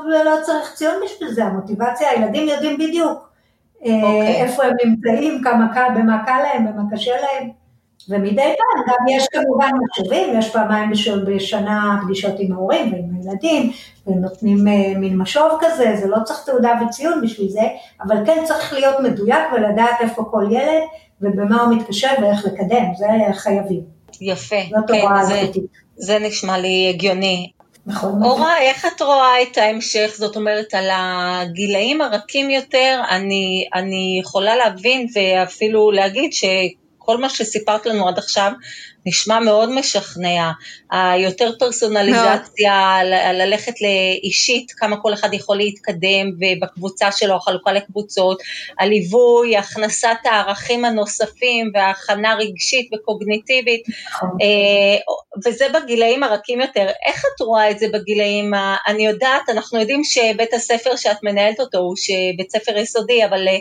ולא, צריך ציון בשביל זה, המוטיבציה, הילדים יודעים בדיוק. אה, אוקיי. איפה הם נמצאים, כמה קל, במה קל להם, במה קשה להם. ומדי פעם גם יש כמובן משובים, יש פעמיים בשנה פגישות עם ההורים ועם הילדים, ונותנים אה, מין משוב כזה, זה לא צריך תעודה וציון בשביל זה, אבל כן צריך להיות מדויק ולדעת איפה כל ילד ובמה הוא מתקשר ואיך לקדם, זה חייבים. יפה, כן, זה, זה נשמע לי הגיוני. נכון. אורה, איך את רואה את ההמשך? זאת אומרת, על הגילאים הרכים יותר, אני, אני יכולה להבין ואפילו להגיד ש... כל מה שסיפרת לנו עד עכשיו נשמע מאוד משכנע. היותר פרסונליזציה, ללכת לאישית, כמה כל אחד יכול להתקדם, ובקבוצה שלו, החלוקה לקבוצות, הליווי, הכנסת הערכים הנוספים, וההכנה רגשית וקוגניטיבית, נכון. אה, וזה בגילאים הרכים יותר. איך את רואה את זה בגילאים, ה... אני יודעת, אנחנו יודעים שבית הספר שאת מנהלת אותו הוא בית ספר יסודי, אבל אה,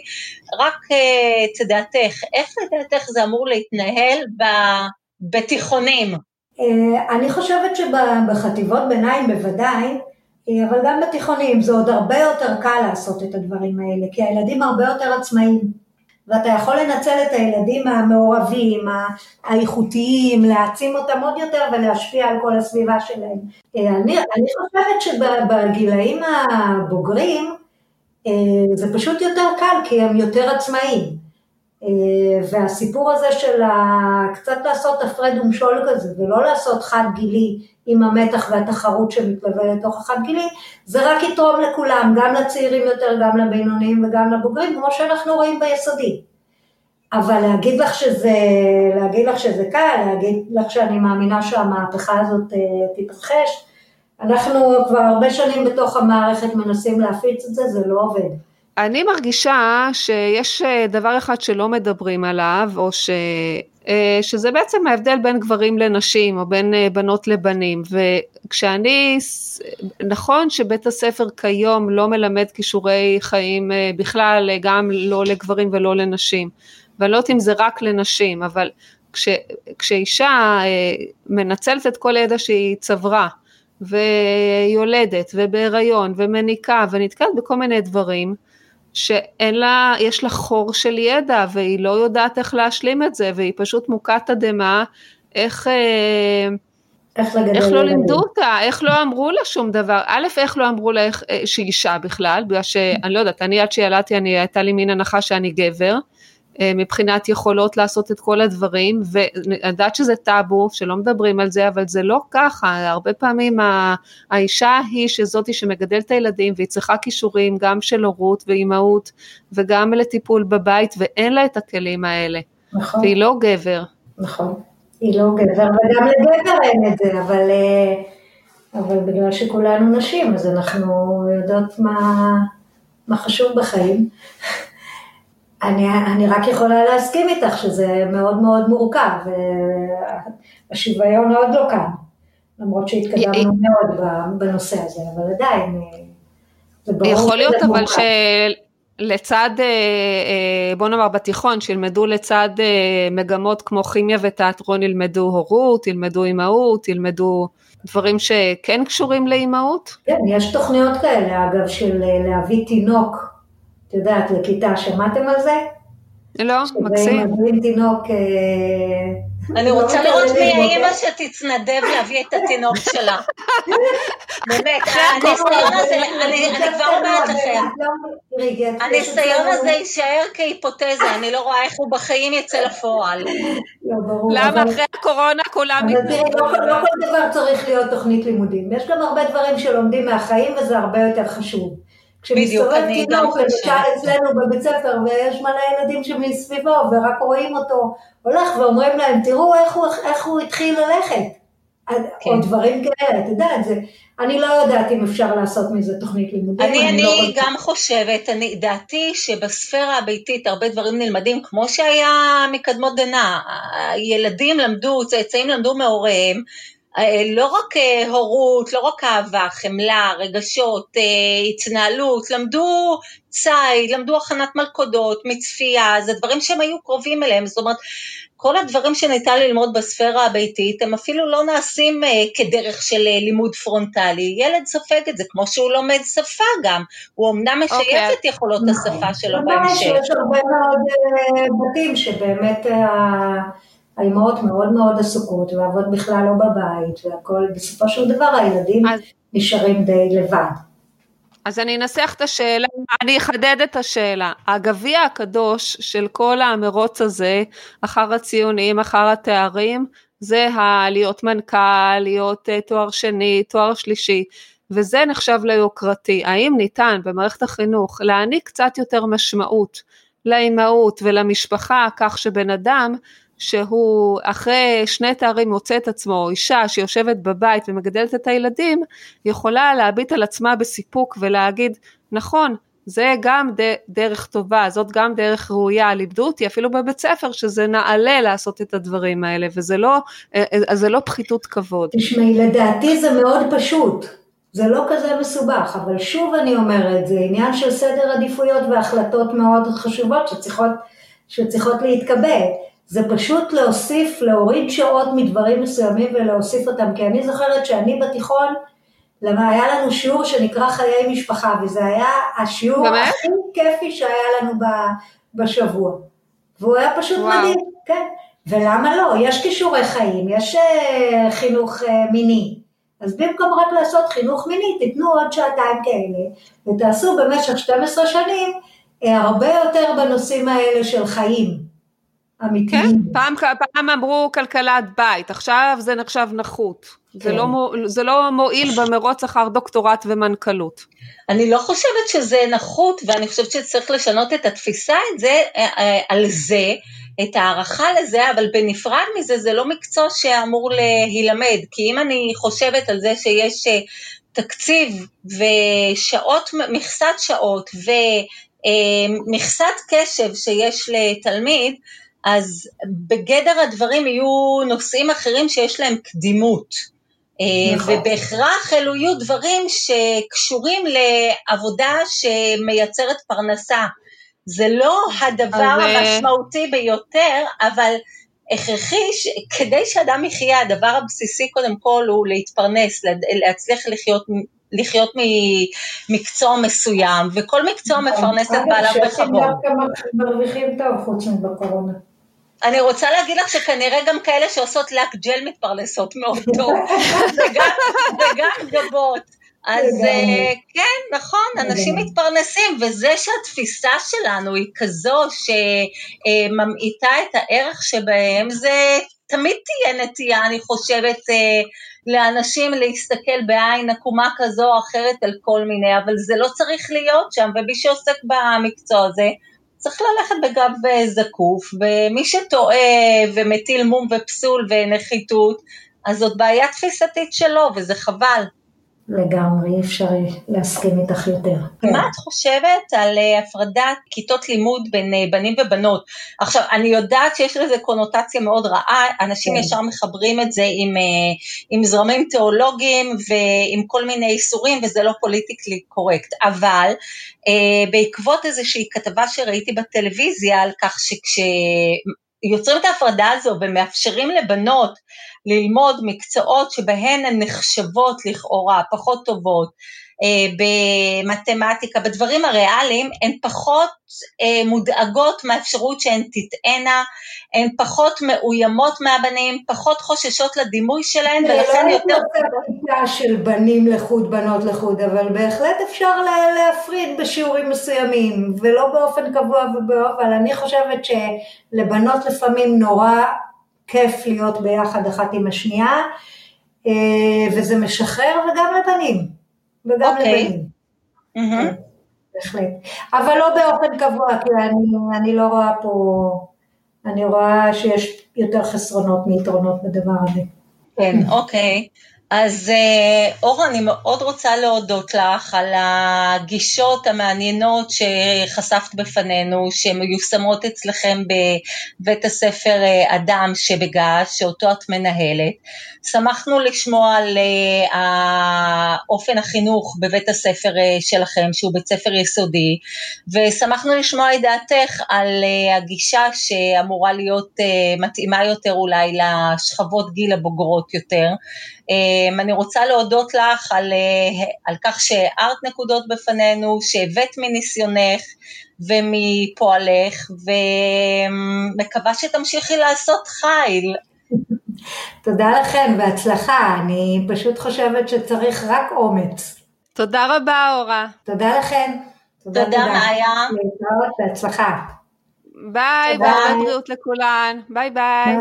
רק את אה, דעתך, איך לדעתך זה אמור להתנהל ב... בתיכונים? אה, אני חושבת שבחטיבות ביניים בוודאי, אה, אבל גם בתיכונים זה עוד הרבה יותר קל לעשות את הדברים האלה, כי הילדים הרבה יותר עצמאיים. ואתה יכול לנצל את הילדים המעורבים, האיכותיים, להעצים אותם עוד יותר ולהשפיע על כל הסביבה שלהם. אה, אני, אני חושבת שבגילאים הבוגרים זה פשוט יותר קל כי הם יותר עצמאיים. אה, והסיפור הזה של קצת לעשות הפרד ומשול כזה, ולא לעשות חד גילי עם המתח והתחרות שמתלווה לתוך החד גילי, זה רק יתרום לכולם, גם לצעירים יותר, גם לבינוניים וגם לבוגרים, כמו שאנחנו רואים ביסודי. אבל להגיד לך שזה, להגיד לך שזה קל, להגיד לך שאני מאמינה שהמהפכה הזאת אה, תתרחש, אנחנו כבר הרבה שנים בתוך המערכת מנסים להפיץ את זה, זה לא עובד. אני מרגישה שיש אה, דבר אחד שלא מדברים עליו, או ש... אה, שזה בעצם ההבדל בין גברים לנשים, או בין אה, בנות לבנים, וכשאני, נכון שבית הספר כיום לא מלמד כישורי חיים בכלל, גם לא לגברים ולא לנשים, ואני לא יודעת אם זה רק לנשים, אבל כש, כשאישה מנצלת את כל הידע שהיא צברה, ויולדת, ובהיריון, ומניקה, ונתקעת בכל מיני דברים, שאין לה, יש לה חור של ידע והיא לא יודעת איך להשלים את זה והיא פשוט מוכת תדהמה, איך, אה, איך, איך לא לימדו אותה, איך לא אמרו לה שום דבר, א', איך לא אמרו לה איך, אה, שהיא אישה בכלל, בגלל שאני לא יודעת, אני עד שילדתי, אני, הייתה לי מין הנחה שאני גבר, מבחינת יכולות לעשות את כל הדברים, ואני יודעת שזה טאבו, שלא מדברים על זה, אבל זה לא ככה, הרבה פעמים האישה היא שזאתי שמגדלת את הילדים, והיא צריכה כישורים גם של הורות ואימהות, וגם לטיפול בבית, ואין לה את הכלים האלה. נכון. והיא לא גבר. נכון, היא לא גבר, וגם לגבר אין את זה, אבל, אה, אבל בגלל שכולנו נשים, אז אנחנו יודעות מה, מה חשוב בחיים. אני, אני רק יכולה להסכים איתך שזה מאוד מאוד מורכב, והשוויון עוד לא כאן, למרות שהתקדמנו מאוד בנושא הזה, אבל עדיין, זה ברור יכול להיות אבל שלצד, אה, אה, בוא נאמר בתיכון, שילמדו לצד אה, מגמות כמו כימיה ותיאטרון, ילמדו הורות, ילמדו אימהות, ילמדו דברים שכן קשורים לאימהות? כן, יש תוכניות כאלה, אגב, של להביא תינוק את יודעת, לכיתה, שמעתם על זה? לא, מקסים. שמדברים תינוק... אה, אני לא רוצה לראות מי האימא שתתנדב להביא את התינוק שלה. [laughs] באמת, הניסיון הזה, אני כבר אומרת לכם, הניסיון הזה יישאר כהיפותזה, אני לא רואה איך הוא בחיים יצא לפועל. [laughs] לא, למה אחרי הקורונה כולם... אבל תראי, לא, לא כל דבר צריך להיות תוכנית לימודים. יש גם הרבה דברים שלומדים מהחיים וזה הרבה יותר חשוב. כשמסתובב תינוק למשל אצלנו בבית ספר ויש מלא ילדים שמסביבו ורק רואים אותו הולך ואומרים להם תראו איך הוא, איך הוא התחיל ללכת. כן. או דברים כאלה, את יודעת, זה, אני לא יודעת אם אפשר לעשות מזה תוכנית לימודים. אני, אני, אני לא גם חושבת, אני, דעתי שבספירה הביתית הרבה דברים נלמדים כמו שהיה מקדמות דנא, ילדים למדו, צאצאים למדו מהוריהם, לא רק אה, הורות, לא רק אהבה, חמלה, רגשות, אה, התנהלות, למדו ציד, למדו הכנת מלכודות, מצפייה, זה דברים שהם היו קרובים אליהם, זאת אומרת, כל הדברים שניתן ללמוד בספירה הביתית, הם אפילו לא נעשים כדרך של לימוד פרונטלי. ילד סופג את זה, כמו שהוא לומד שפה גם. הוא אמנם משייף אוקיי. אוקיי. את יכולות השפה שלו בהמשך. יש הרבה מאוד בתים שבאמת... האימהות מאוד מאוד עסוקות, והאבות בכלל לא בבית, והכל, בסופו של דבר הילדים אז... נשארים די לבד. אז אני אנסח את השאלה, אני אחדד את השאלה. הגביע הקדוש של כל המרוץ הזה, אחר הציונים, אחר התארים, זה הלהיות מנכ"ל, להיות uh, תואר שני, תואר שלישי, וזה נחשב ליוקרתי. האם ניתן במערכת החינוך להעניק קצת יותר משמעות לאימהות ולמשפחה, כך שבן אדם שהוא אחרי שני תארים מוצא את עצמו, אישה שיושבת בבית ומגדלת את הילדים, יכולה להביט על עצמה בסיפוק ולהגיד, נכון, זה גם דרך טובה, זאת גם דרך ראויה, לימדו אותי אפילו בבית ספר שזה נעלה לעשות את הדברים האלה, וזה לא, אה, אה, לא פחיתות כבוד. תשמעי, לדעתי זה מאוד פשוט. זה לא כזה מסובך, אבל שוב אני אומרת, זה עניין של סדר עדיפויות והחלטות מאוד חשובות שצריכות, שצריכות להתקבל. זה פשוט להוסיף, להוריד שעות מדברים מסוימים ולהוסיף אותם, כי אני זוכרת שאני בתיכון, למה היה לנו שיעור שנקרא חיי משפחה, וזה היה השיעור באמת? הכי כיפי שהיה לנו בשבוע. והוא היה פשוט וואו. מדהים, כן. ולמה לא? יש כישורי חיים, יש uh, חינוך uh, מיני. אז במקום רק לעשות חינוך מיני, תיתנו עוד שעתיים כאלה, ותעשו במשך 12 שנים uh, הרבה יותר בנושאים האלה של חיים. אמיתיים. כן, פעם, פעם אמרו כלכלת בית, עכשיו זה נחשב נחות. כן. זה, לא, זה לא מועיל במרוץ אחר דוקטורט ומנכ"לות. אני לא חושבת שזה נחות, ואני חושבת שצריך לשנות את התפיסה את זה, אה, אה, על זה, את הערכה לזה, אבל בנפרד מזה זה לא מקצוע שאמור להילמד, כי אם אני חושבת על זה שיש אה, תקציב ושעות, מכסת שעות ומכסת קשב שיש לתלמיד, אז בגדר הדברים יהיו נושאים אחרים שיש להם קדימות. אה, נכון. ובהכרח אלו יהיו דברים שקשורים לעבודה שמייצרת פרנסה. זה לא הדבר אז... אה, המשמעותי ביותר, אבל הכרחי, כדי שאדם יחיה, הדבר הבסיסי קודם כל הוא להתפרנס, להצליח לחיות לחיות ממקצוע מסוים, וכל מקצוע נכון. מפרנס את בעליו בכבוד. אגב, שפים דווקא מרוויחים טוב חוץ מבקורונה. אני רוצה להגיד לך שכנראה גם כאלה שעושות לק ג'ל מתפרנסות מאוד טוב, [laughs] וגם גבות. אז uh, כן, נכון, אנשים מתפרנסים, וזה שהתפיסה שלנו היא כזו שממעיטה את הערך שבהם, זה תמיד תהיה נטייה, אני חושבת, uh, לאנשים להסתכל בעין עקומה כזו או אחרת על כל מיני, אבל זה לא צריך להיות שם, ומי שעוסק במקצוע הזה, צריך ללכת בגב זקוף, ומי שטועה ומטיל מום ופסול ונחיתות, אז זאת בעיה תפיסתית שלו, וזה חבל. לגמרי, אי אפשר להסכים איתך יותר. כן. מה את חושבת על אה, הפרדת כיתות לימוד בין אה, בנים ובנות? עכשיו, אני יודעת שיש לזה קונוטציה מאוד רעה, אנשים כן. ישר מחברים את זה עם, אה, עם זרמים תיאולוגיים ועם כל מיני איסורים, וזה לא פוליטיקלי קורקט, אבל בעקבות איזושהי כתבה שראיתי בטלוויזיה על כך שכש... יוצרים את ההפרדה הזו ומאפשרים לבנות ללמוד מקצועות שבהן הן נחשבות לכאורה פחות טובות, במתמטיקה, בדברים הריאליים, הן פחות אה, מודאגות מהאפשרות שהן תטענה, הן פחות מאוימות מהבנים, פחות חוששות לדימוי שלהן, ולכן יותר... זה לא כיתה של בנים לחוד, בנות לחוד, אבל בהחלט אפשר להפריד בשיעורים מסוימים, ולא באופן קבוע אבל אני חושבת שלבנות לפעמים נורא כיף להיות ביחד אחת עם השנייה, אה, וזה משחרר וגם לבנים. וגם okay. אוקיי. לבנים. Mm-hmm. בהחלט. אבל לא באופן קבוע, כי אני, אני לא רואה פה, אני רואה שיש יותר חסרונות מיתרונות בדבר הזה. כן, אוקיי. Okay. אז אה, אורה, אני מאוד רוצה להודות לך על הגישות המעניינות שחשפת בפנינו, שמיושמות אצלכם בבית הספר אה, אדם שבגז, שאותו את מנהלת. שמחנו לשמוע על אה, אופן החינוך בבית הספר שלכם, שהוא בית ספר יסודי, ושמחנו לשמוע את דעתך על הגישה שאמורה להיות מתאימה יותר אולי לשכבות גיל הבוגרות יותר. אמ, אני רוצה להודות לך על, אה, על כך שהארת נקודות בפנינו, שהבאת מניסיונך ומפועלך, ומקווה שתמשיכי לעשות חיל. תודה לכם, בהצלחה. אני פשוט חושבת שצריך רק אומץ. תודה רבה, אורה. תודה לכם. תודה, תודה. מאיה. להתראות, בהצלחה. ביי, והרבה בריאות לכולן, ביי ביי.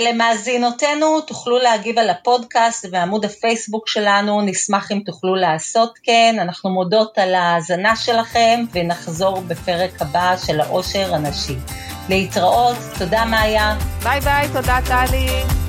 ולמאזינותינו תוכלו להגיב על הפודקאסט בעמוד הפייסבוק שלנו, נשמח אם תוכלו לעשות כן, אנחנו מודות על ההאזנה שלכם ונחזור בפרק הבא של העושר הנשי. להתראות, תודה מאיה. ביי ביי, תודה טלי.